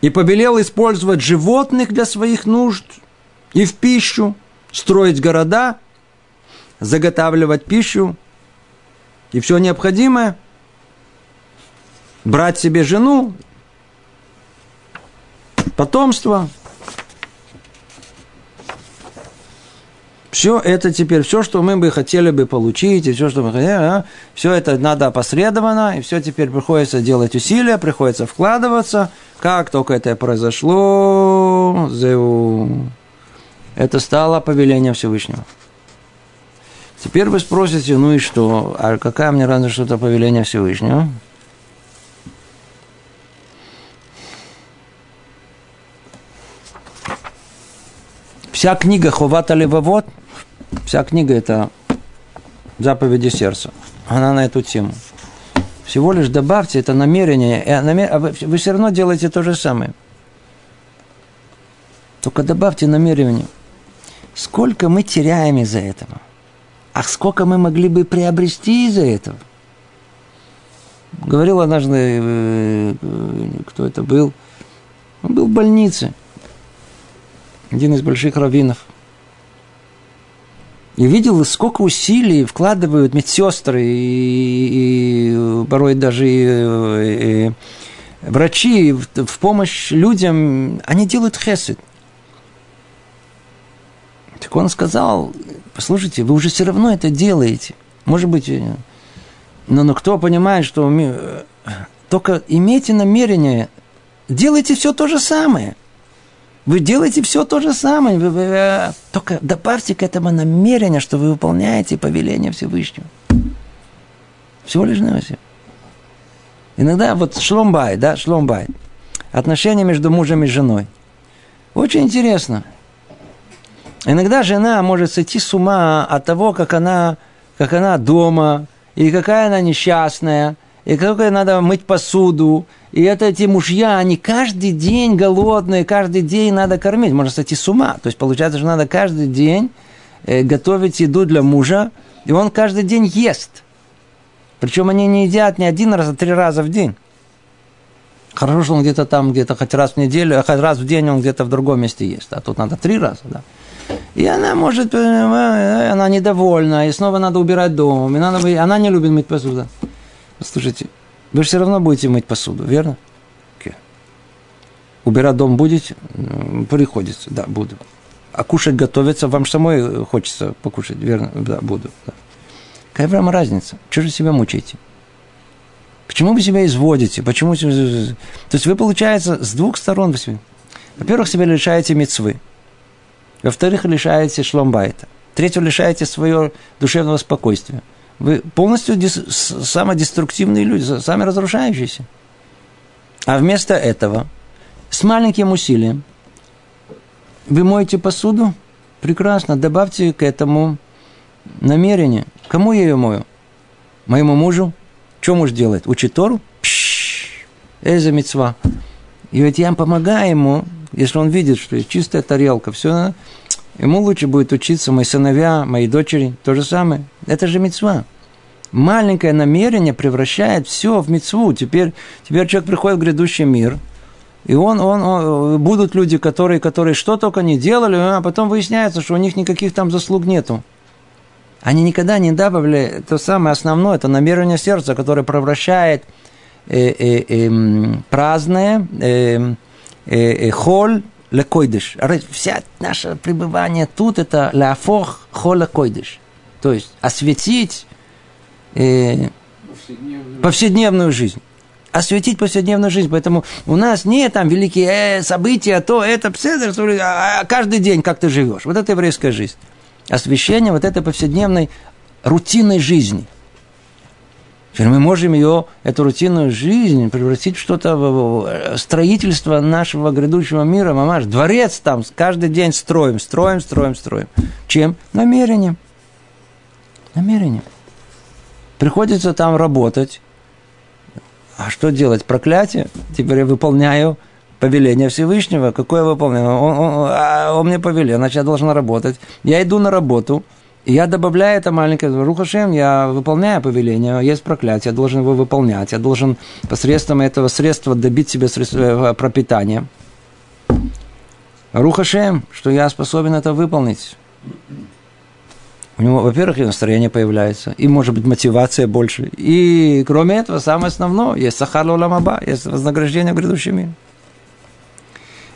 и повелел использовать животных для своих нужд и в пищу, строить города, заготавливать пищу и все необходимое – брать себе жену, потомство. Все это теперь, все, что мы бы хотели бы получить, и все, что мы хотели, а, все это надо опосредованно, и все теперь приходится делать усилия, приходится вкладываться. Как только это произошло, это стало повелением Всевышнего. Теперь вы спросите, ну и что? А какая мне разница, что это повеление Всевышнего? Вся книга Ховата Левовод, вся книга это заповеди сердца. Она на эту тему. Всего лишь добавьте это намерение, а вы, вы все равно делаете то же самое. Только добавьте намерение. Сколько мы теряем из-за этого? А сколько мы могли бы приобрести из-за этого? Говорил однажды, э, э, кто это был, он был в больнице – один из больших раввинов. И видел, сколько усилий вкладывают медсестры и, и порой даже и, и врачи в, в помощь людям. Они делают хесед. Так он сказал, послушайте, вы уже все равно это делаете. Может быть, но, но кто понимает, что только имейте намерение, делайте все то же самое – вы делаете все то же самое, вы, вы, э, только добавьте к этому намерение, что вы выполняете повеление Всевышнего. Всего лишь на все. Иногда вот шломбай, да, шломбай. Отношения между мужем и женой. Очень интересно. Иногда жена может сойти с ума от того, как она, как она дома, и какая она несчастная, и как надо мыть посуду. И это эти мужья, они каждый день голодные, каждый день надо кормить. Можно сойти с ума. То есть получается, что надо каждый день э, готовить еду для мужа, и он каждый день ест. Причем они не едят не один раз, а три раза в день. Хорошо, что он где-то там, где-то хоть раз в неделю, а хоть раз в день он где-то в другом месте есть. А тут надо три раза, да. И она может, э, она недовольна, и снова надо убирать дом, и надо, она не любит мыть посуду. Слушайте, вы же все равно будете мыть посуду, верно? Okay. Убирать дом будете? Приходится, да, буду. А кушать готовиться, вам самой хочется покушать, верно? Да, буду. Да. Какая вам разница? Чего же себя мучаете? Почему вы себя изводите? Почему... То есть вы, получается, с двух сторон... Во-первых, себя лишаете мецвы. Во-вторых, лишаете шломбайта. Третьего, лишаете свое душевного спокойствия. Вы полностью самодеструктивные люди, сами разрушающиеся. А вместо этого, с маленьким усилием, вы моете посуду, прекрасно, добавьте к этому намерение. Кому я ее мою? Моему мужу? Что муж делает? Учит Тору? Эза мецва. И ведь я помогаю ему, если он видит, что чистая тарелка, все, ему лучше будет учиться, мои сыновья, мои дочери, то же самое. Это же мецва. Маленькое намерение превращает все в мецву. Теперь, теперь человек приходит в грядущий мир, и он, он, он, будут люди, которые, которые что только не делали, а потом выясняется, что у них никаких там заслуг нету. Они никогда не добавили то самое основное, это намерение сердца, которое превращает э, э, э, праздное, э, э, э, холь лекойдыш. Вся наше пребывание тут это ляфох холь лекойдыш. То есть осветить э, повседневную. повседневную жизнь. Осветить повседневную жизнь. Поэтому у нас не там великие э, события, то это, а, а каждый день как ты живешь. Вот это еврейская жизнь. Освещение вот этой повседневной рутинной жизни – Теперь мы можем ее, эту рутинную жизнь, превратить в что-то, в строительство нашего грядущего мира, мамаш, дворец там, каждый день строим, строим, строим, строим. Чем? Намерением. Намерением. Приходится там работать. А что делать? Проклятие? Теперь я выполняю повеление Всевышнего. Какое выполнение? Он, он, а он мне повелел, значит, я должен работать. Я иду на работу – я добавляю это маленькое Рухашем, я выполняю повеление, есть проклятие, я должен его выполнять, я должен посредством этого средства добить себе средства э, пропитания. Рухашем, что я способен это выполнить. У него, во-первых, и настроение появляется, и, может быть, мотивация больше. И, кроме этого, самое основное, есть сахар ламаба, есть вознаграждение в грядущем мире.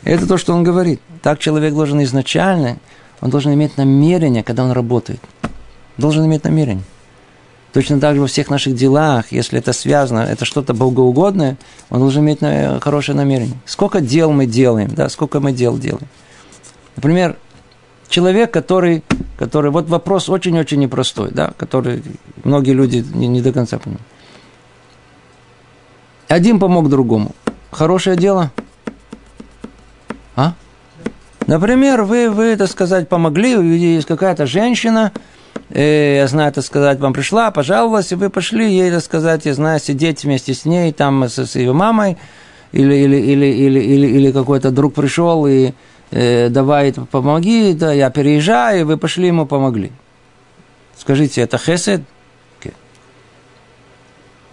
Это то, что он говорит. Так человек должен изначально он должен иметь намерение, когда он работает. Должен иметь намерение. Точно так же во всех наших делах, если это связано, это что-то богоугодное, он должен иметь хорошее намерение. Сколько дел мы делаем, да, сколько мы дел делаем. Например, человек, который, который вот вопрос очень-очень непростой, да, который многие люди не, не до конца понимают. Один помог другому. Хорошее дело? А? Например, вы, вы, так сказать, помогли, есть какая-то женщина, э, я знаю, так сказать, вам пришла, пожаловалась, и вы пошли ей, так сказать, я знаю, сидеть вместе с ней, там, с, с ее мамой, или, или, или, или, или, или какой-то друг пришел и э, давай, помоги, да, я переезжаю, и вы пошли ему помогли. Скажите, это хесед?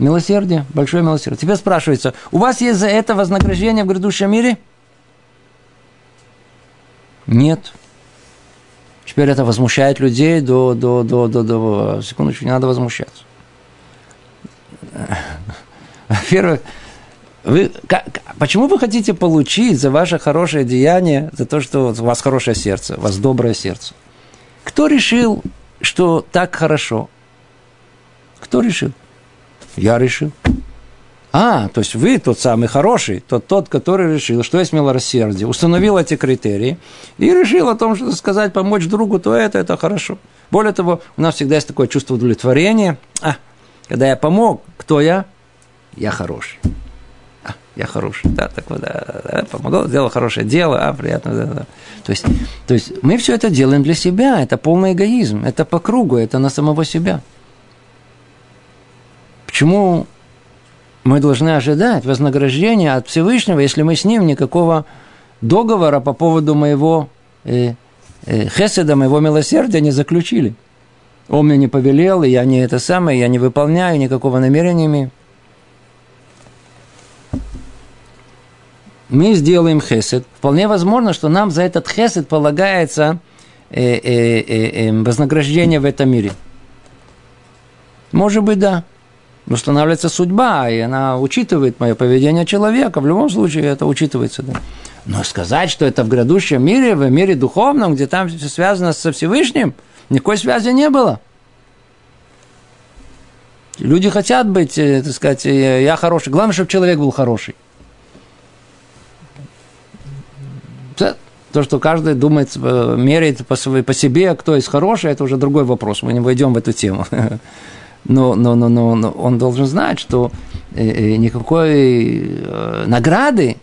Милосердие, большое милосердие. Тебе спрашивается, у вас есть за это вознаграждение в грядущем мире? Нет. Теперь это возмущает людей до, до, до, до, до... Секундочку, не надо возмущаться. Во-первых, вы, как, почему вы хотите получить за ваше хорошее деяние, за то, что у вас хорошее сердце, у вас доброе сердце? Кто решил, что так хорошо? Кто решил? Я решил. А, то есть вы тот самый хороший, тот, тот, который решил, что есть милосердие, установил эти критерии и решил о том, что сказать, помочь другу, то это, это хорошо. Более того, у нас всегда есть такое чувство удовлетворения. А, когда я помог, кто я? Я хороший. А, я хороший. Да, так вот, да, да, помогал, сделал хорошее дело, а, приятно. Да, да. То, есть, то есть мы все это делаем для себя, это полный эгоизм, это по кругу, это на самого себя. Почему мы должны ожидать вознаграждения от Всевышнего, если мы с ним никакого договора по поводу моего э, э, хеседа, моего милосердия не заключили. Он мне не повелел, и я не это самое, я не выполняю, никакого намерения имею. Мы сделаем хесед. Вполне возможно, что нам за этот хесед полагается э, э, э, э, вознаграждение в этом мире. Может быть, да. Устанавливается судьба, и она учитывает мое поведение человека. В любом случае это учитывается. Да. Но сказать, что это в грядущем мире, в мире духовном, где там все связано со Всевышним, никакой связи не было. Люди хотят быть, э, так сказать, э, я хороший. Главное, чтобы человек был хороший. То, что каждый думает, э, меряет по, по себе, кто есть хороший, это уже другой вопрос. Мы не войдем в эту тему. Но, но, но, но, но он должен знать, что никакой награды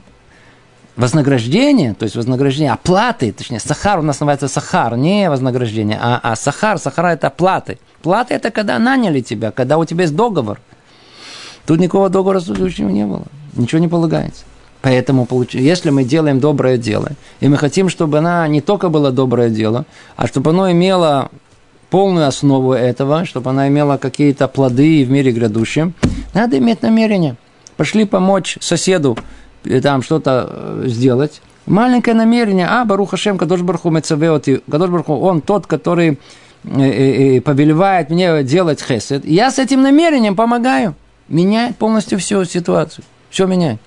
вознаграждение, то есть вознаграждение, оплаты, точнее, сахар у нас называется сахар, не вознаграждение, а, а сахар, сахара это оплаты. Плата это когда наняли тебя, когда у тебя есть договор. Тут никакого договора с не было, ничего не полагается. Поэтому, если мы делаем доброе дело, и мы хотим, чтобы она не только было доброе дело, а чтобы оно имело полную основу этого, чтобы она имела какие-то плоды в мире грядущем, надо иметь намерение. Пошли помочь соседу там что-то э, сделать. Маленькое намерение, а, Барух Хашем, Кадош Барху Мецавеоти, Кадош Барху, он тот, который э, э, повелевает мне делать хесед. Я с этим намерением помогаю. Меняет полностью всю ситуацию. Все меняет.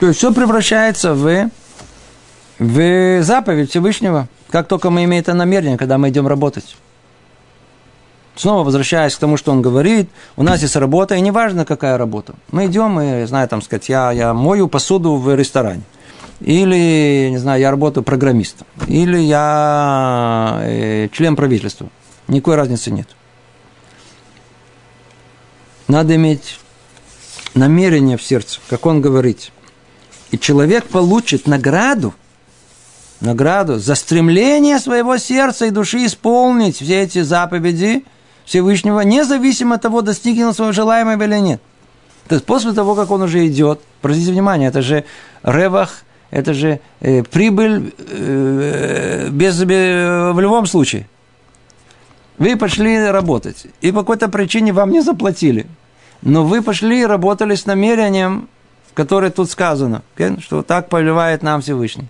То есть все превращается в, в заповедь Всевышнего, как только мы имеем это намерение, когда мы идем работать. Снова возвращаясь к тому, что он говорит, у нас есть работа, и неважно, какая работа. Мы идем, и, знаю, там сказать, я, я мою посуду в ресторане. Или, не знаю, я работаю программистом. Или я э, член правительства. Никакой разницы нет. Надо иметь намерение в сердце, как он говорит. И человек получит награду, награду за стремление своего сердца и души исполнить все эти заповеди Всевышнего, независимо от того, достигнет он своего желаемого или нет. То есть после того, как он уже идет, обратите внимание, это же ревах, это же э, прибыль э, без, без, в любом случае. Вы пошли работать, и по какой-то причине вам не заплатили. Но вы пошли и работали с намерением которое тут сказано, что так повелевает нам Всевышний.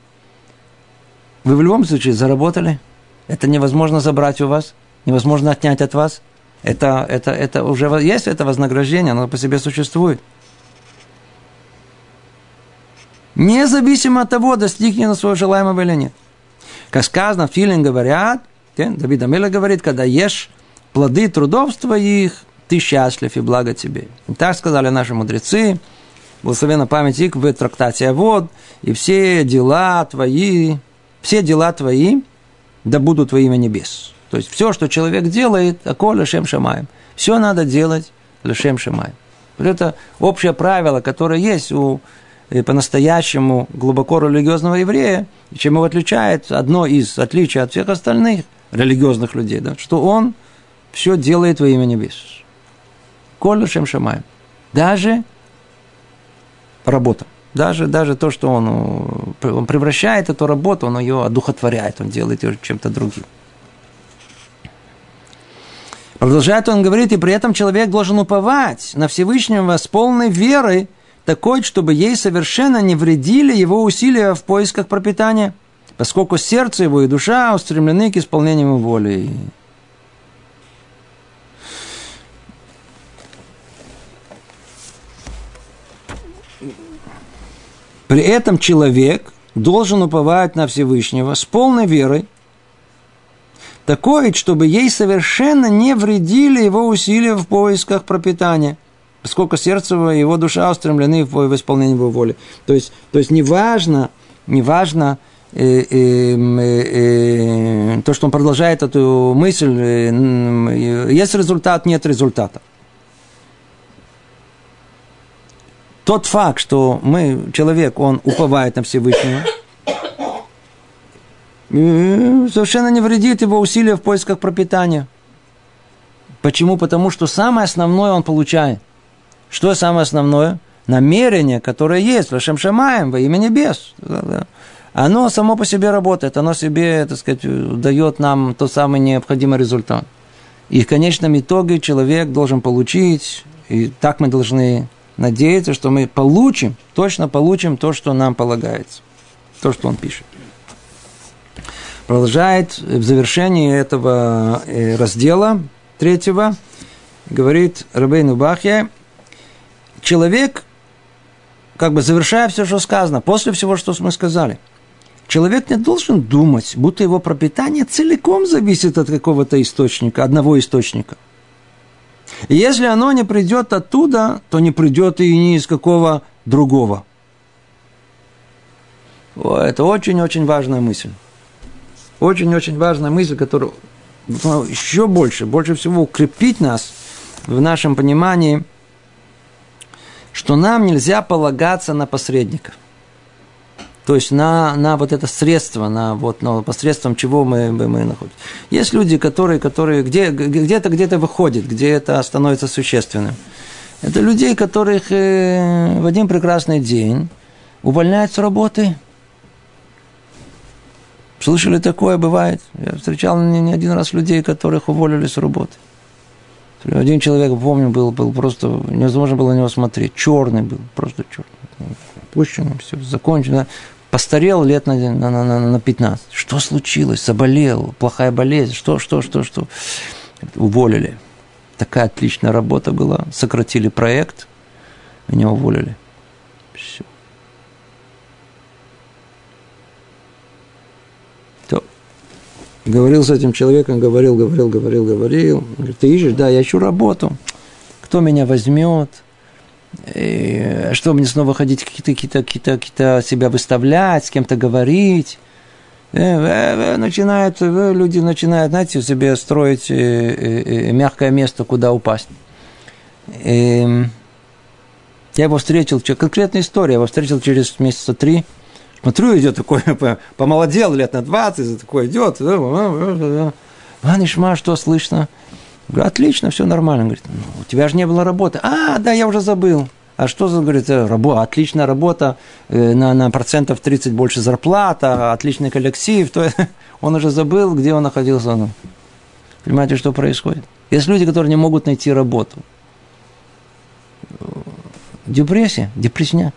Вы в любом случае заработали. Это невозможно забрать у вас, невозможно отнять от вас. Это, это, это уже есть это вознаграждение, оно по себе существует. Независимо от того, достигнет на своего желаемого или нет. Как сказано, Филин говорят, Давид Амеля говорит, когда ешь плоды трудов твоих, ты счастлив и благо тебе. И так сказали наши мудрецы – благословена память их в трактате вот и все дела твои, все дела твои, да будут во имя небес. То есть все, что человек делает, ако лешем шамаем. Все надо делать лешем шамаем. Вот это общее правило, которое есть у э, по-настоящему глубоко религиозного еврея, и чем его отличает, одно из отличий от всех остальных религиозных людей, да, что он все делает во имя небес. Коль шем шамаем. Даже работа. Даже, даже то, что он, он превращает эту работу, он ее одухотворяет, он делает ее чем-то другим. Продолжает он говорит, и при этом человек должен уповать на Всевышнего с полной верой, такой, чтобы ей совершенно не вредили его усилия в поисках пропитания, поскольку сердце его и душа устремлены к исполнению воли. При этом человек должен уповать на Всевышнего с полной верой, такой, чтобы ей совершенно не вредили его усилия в поисках пропитания, поскольку сердце и его душа устремлены в исполнение его воли. То есть, то есть неважно, неважно, э, э, э, то, что он продолжает эту мысль, э, есть результат, нет результата. Тот факт, что мы, человек, он уповает на Всевышнего, совершенно не вредит его усилия в поисках пропитания. Почему? Потому что самое основное он получает. Что самое основное? Намерение, которое есть, Вашем Шамаем, во имя небес. Оно само по себе работает, оно себе, так сказать, дает нам тот самый необходимый результат. И в конечном итоге человек должен получить, и так мы должны надеяться, что мы получим, точно получим то, что нам полагается, то, что он пишет. Продолжает в завершении этого э, раздела третьего, говорит Рабейну Бахья, человек, как бы завершая все, что сказано, после всего, что мы сказали, человек не должен думать, будто его пропитание целиком зависит от какого-то источника, одного источника. И если оно не придет оттуда, то не придет и ни из какого другого. Это очень-очень важная мысль. Очень-очень важная мысль, которая ну, еще больше, больше всего укрепить нас в нашем понимании, что нам нельзя полагаться на посредников. То есть на, на вот это средство, на вот, на посредством чего мы, мы, находимся. Есть люди, которые, которые где, где-то где-то выходят, где это становится существенным. Это людей, которых э, в один прекрасный день увольняют с работы. Слышали такое, бывает. Я встречал не, не один раз людей, которых уволили с работы. Один человек, помню, был, был просто, невозможно было на него смотреть. Черный был, просто черный. Пущено, все, закончено. Постарел лет на, на, на, на 15. Что случилось? Заболел, плохая болезнь. Что, что, что, что? Уволили. Такая отличная работа была. Сократили проект, меня уволили. Все. То. Говорил с этим человеком, говорил, говорил, говорил, говорил. Говорит, ты ищешь? Да, я ищу работу. Кто меня возьмет? И что мне снова ходить какие-то, какие-то, какие-то, какие-то себя выставлять, с кем-то говорить. Э, э, э, начинают, люди начинают, знаете, себе строить мягкое место, куда упасть. И я его встретил, конкретная история, я его встретил через месяца три. Смотрю, идет такой, помолодел лет на 20, такой идет. Ванишма, что слышно? Говорю, отлично, все нормально. Говорит, ну, у тебя же не было работы. А, да, я уже забыл. А что за, говорит, э, работа, отличная работа, э, на, на процентов 30 больше зарплата, отличный коллектив. То он уже забыл, где он находился. Ну, понимаете, что происходит? Есть люди, которые не могут найти работу. Депрессия, депрессия.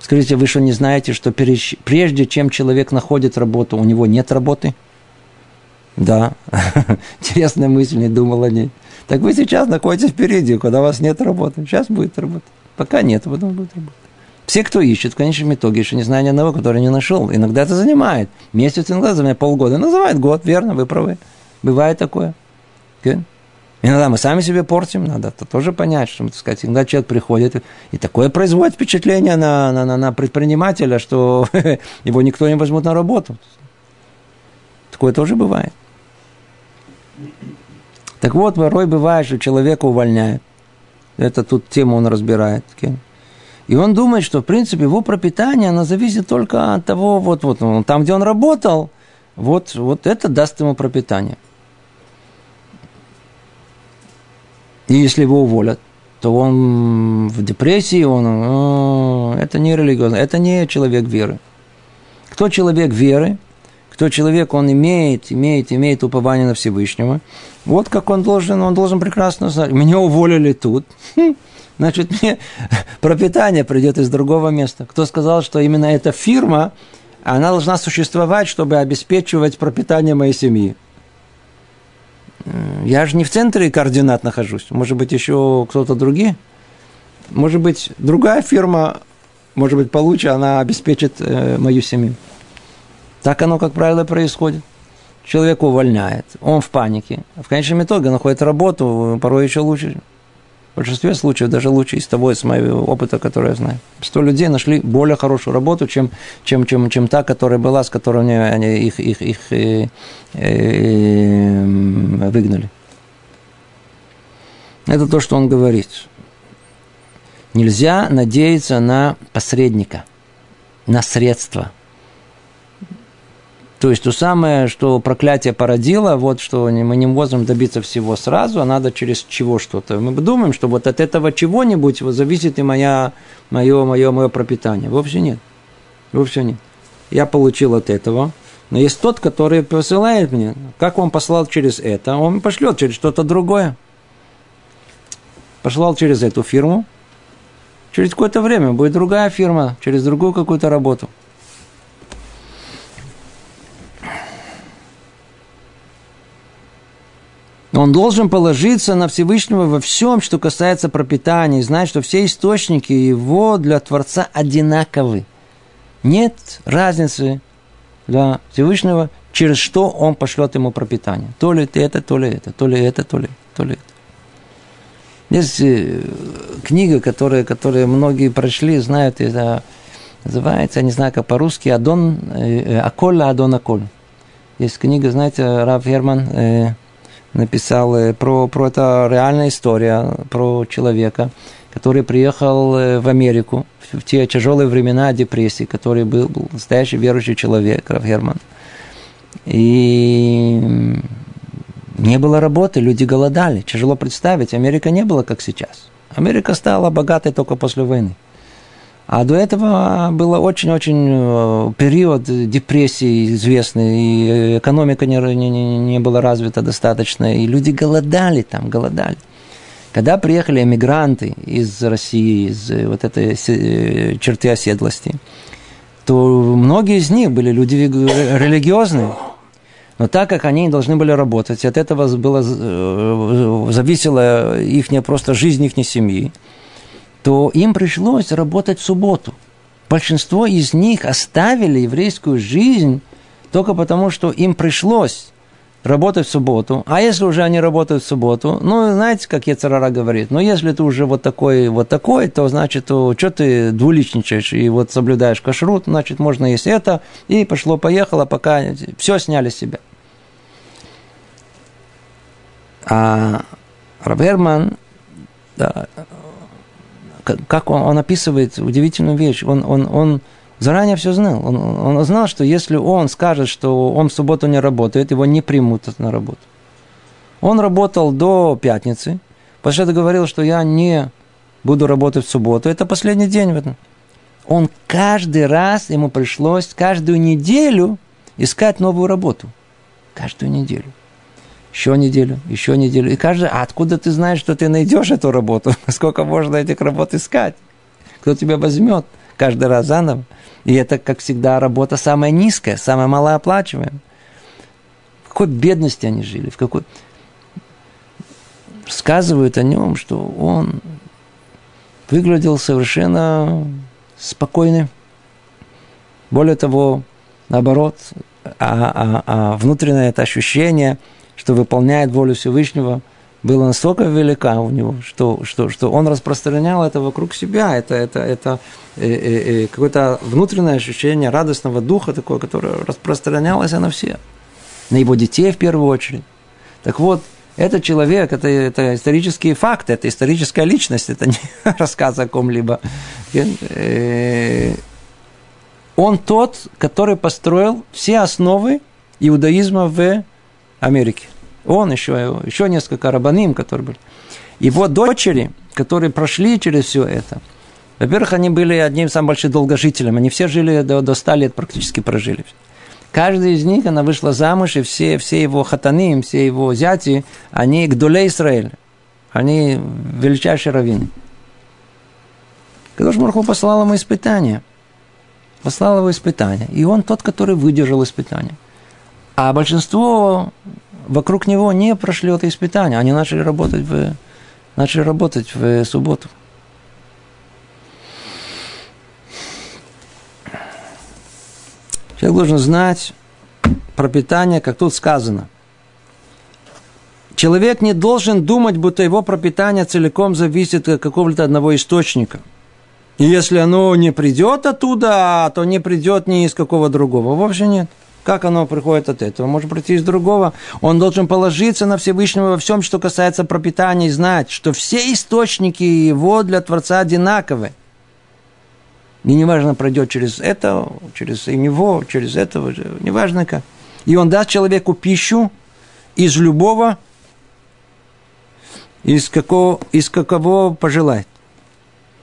Скажите, вы что не знаете, что прежде чем человек находит работу, у него нет работы – да, интересная мысль, не думал о ней. Так вы сейчас находитесь впереди, когда у вас нет работы. Сейчас будет работа. Пока нет, потом будет работа. Все, кто ищет, в конечном итоге, еще не знаю ни одного, который не нашел. Иногда это занимает. Месяц, иногда занимает полгода. Называет год, верно, вы правы. Бывает такое. Okay? Иногда мы сами себе портим, надо это тоже понять, что, так сказать, иногда человек приходит, и такое производит впечатление на, на, на предпринимателя, что его никто не возьмет на работу. Такое тоже бывает. Так вот, порой бывает, что человека увольняют. Это тут тему он разбирает. И он думает, что, в принципе, его пропитание, оно зависит только от того, вот, вот, там, где он работал, вот, вот это даст ему пропитание. И если его уволят, то он в депрессии, он, это не религиозно, это не человек веры. Кто человек веры, кто человек, он имеет, имеет, имеет упование на Всевышнего. Вот как он должен, он должен прекрасно знать. Меня уволили тут. Хм, значит, мне пропитание придет из другого места. Кто сказал, что именно эта фирма, она должна существовать, чтобы обеспечивать пропитание моей семьи? Я же не в центре координат нахожусь. Может быть, еще кто-то другие? Может быть, другая фирма, может быть, получше, она обеспечит э, мою семью. Так оно, как правило, происходит. Человек увольняет, он в панике. В конечном итоге находит работу, порой еще лучше. В большинстве случаев даже лучше из того, из моего опыта, который я знаю. Сто людей нашли более хорошую работу, чем, чем, чем, чем та, которая была, с которой они, их, их, их э, э, выгнали. Это то, что он говорит. Нельзя надеяться на посредника, на средства. То есть то самое, что проклятие породило, вот что мы не можем добиться всего сразу, а надо через чего что-то. Мы думаем, что вот от этого чего-нибудь вот зависит и моя, мое, мое, мое пропитание. Вовсе нет. Вовсе нет. Я получил от этого, но есть тот, который посылает мне. Как он послал через это, он пошлет через что-то другое. Послал через эту фирму, через какое-то время будет другая фирма, через другую какую-то работу – Он должен положиться на Всевышнего во всем, что касается пропитания, и знать, что все источники его для Творца одинаковы. Нет разницы для Всевышнего, через что он пошлет ему пропитание. То ли это, то ли это, то ли это, то ли, то ли это. Есть э, книга, которая, которую многие прошли, знают, это называется, я не знаю, как по-русски, Адон, э Аколь, Адон Аколь. Есть книга, знаете, Рав Герман, э, написал э, про, про это реальная история, про человека, который приехал э, в Америку в те тяжелые времена депрессии, который был, был настоящий верующий человек, Раф Герман. И не было работы, люди голодали. Тяжело представить, Америка не была как сейчас. Америка стала богатой только после войны. А до этого был очень-очень э, период депрессии известный, и экономика не, не, не была развита достаточно, и люди голодали там, голодали. Когда приехали эмигранты из России, из э, вот этой э, черты оседлости, то многие из них были люди религиозные. Но так как они должны были работать, от этого было, зависела их просто жизнь их семьи, то им пришлось работать в субботу. Большинство из них оставили еврейскую жизнь только потому, что им пришлось работать в субботу. А если уже они работают в субботу, ну, знаете, как Ецарара говорит, ну, если ты уже вот такой, вот такой, то, значит, то, что ты двуличничаешь и вот соблюдаешь кашрут, значит, можно есть это, и пошло-поехало, пока все сняли с себя. А Раберман, как он, он описывает удивительную вещь. Он, он, он заранее все знал. Он, он знал, что если он скажет, что он в субботу не работает, его не примут на работу. Он работал до пятницы, потому что говорил, что я не буду работать в субботу. Это последний день в этом. Он каждый раз, ему пришлось каждую неделю искать новую работу. Каждую неделю еще неделю, еще неделю. И каждый, а откуда ты знаешь, что ты найдешь эту работу? Сколько можно этих работ искать? Кто тебя возьмет каждый раз заново? И это, как всегда, работа самая низкая, самая малооплачиваемая. В какой бедности они жили, в какой... Рассказывают о нем, что он выглядел совершенно спокойным. Более того, наоборот, а, а, а внутреннее это ощущение – что выполняет волю Всевышнего, была настолько велика у него, что, что, что он распространял это вокруг себя. Это, это, это э, э, э, какое-то внутреннее ощущение радостного духа такое, которое распространялось на все. На его детей в первую очередь. Так вот, этот человек, это, это исторические факты, это историческая личность, это не рассказ о ком-либо. Э, он тот, который построил все основы иудаизма в Америки. Он еще, еще несколько рабаним, которые были. Его дочери, которые прошли через все это, во-первых, они были одним из самых больших долгожителем. Они все жили до, до 100 лет, практически прожили. Каждый из них, она вышла замуж, и все, все его хатаны, все его зяти, они гдулей Израиль. Они величайшие раввины. Когда Марху послал ему испытание. Послал его испытание. И он тот, который выдержал испытание. А большинство вокруг него не прошли это испытание. Они начали работать в, начали работать в субботу. Человек должен знать пропитание, как тут сказано. Человек не должен думать, будто его пропитание целиком зависит от какого-то одного источника. И если оно не придет оттуда, то не придет ни из какого другого. Вовсе нет. Как оно приходит от этого? Может прийти из другого. Он должен положиться на Всевышнего во всем, что касается пропитания, и знать, что все источники его для Творца одинаковы. И неважно, пройдет через это, через и него, через этого, неважно как. И он даст человеку пищу из любого, из какого, из какого пожелает.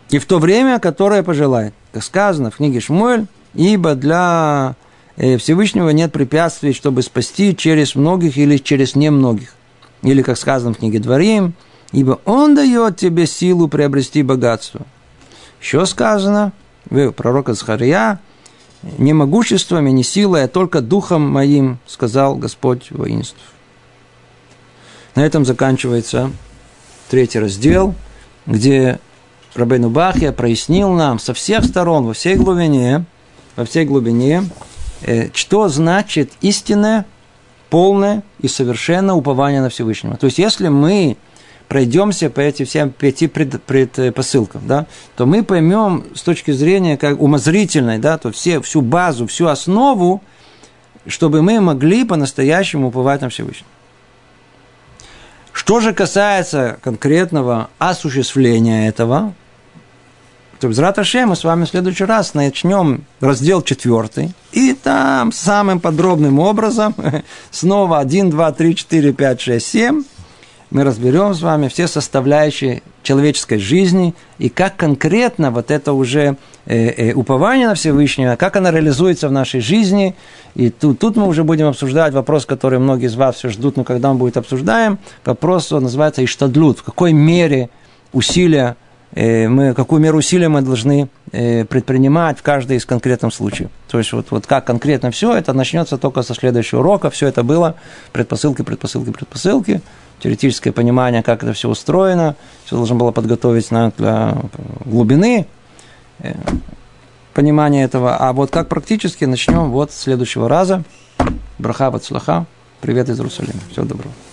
И в то время, которое пожелает. Как сказано в книге Шмуэль, ибо для Всевышнего нет препятствий, чтобы спасти через многих или через немногих. Или, как сказано в книге Дворим, ибо Он дает тебе силу приобрести богатство. Еще сказано, вы, пророка Захария, не могуществом и не силой, а только духом моим, сказал Господь воинств. На этом заканчивается третий раздел, где Рабейну Бахья прояснил нам со всех сторон, во всей глубине, во всей глубине, э, что значит истинное, полное и совершенное упование на Всевышнего. То есть, если мы пройдемся по этим всем пяти предпосылкам, да, то мы поймем с точки зрения как умозрительной, да, то все, всю базу, всю основу, чтобы мы могли по-настоящему уповать на Всевышнего. Что же касается конкретного осуществления этого, то без Раташе мы с вами в следующий раз начнем раздел четвертый, и там самым подробным образом, снова 1, 2, 3, 4, 5, 6, 7, мы разберем с вами все составляющие человеческой жизни и как конкретно вот это уже э, э, упование на Всевышнего, как оно реализуется в нашей жизни. И тут, тут мы уже будем обсуждать вопрос, который многие из вас все ждут, но когда мы будет обсуждаем, вопрос он называется «Иштадлут». В какой мере усилия мы, какую меру усилия мы должны э, предпринимать в каждой из конкретных случаев. То есть вот, вот как конкретно все, это начнется только со следующего урока. Все это было предпосылки, предпосылки, предпосылки теоретическое понимание, как это все устроено. Все должно было подготовить на, для глубины э, понимания этого. А вот как практически начнем вот с следующего раза. Браха, Бацлаха. Привет из Иерусалима. Всего доброго.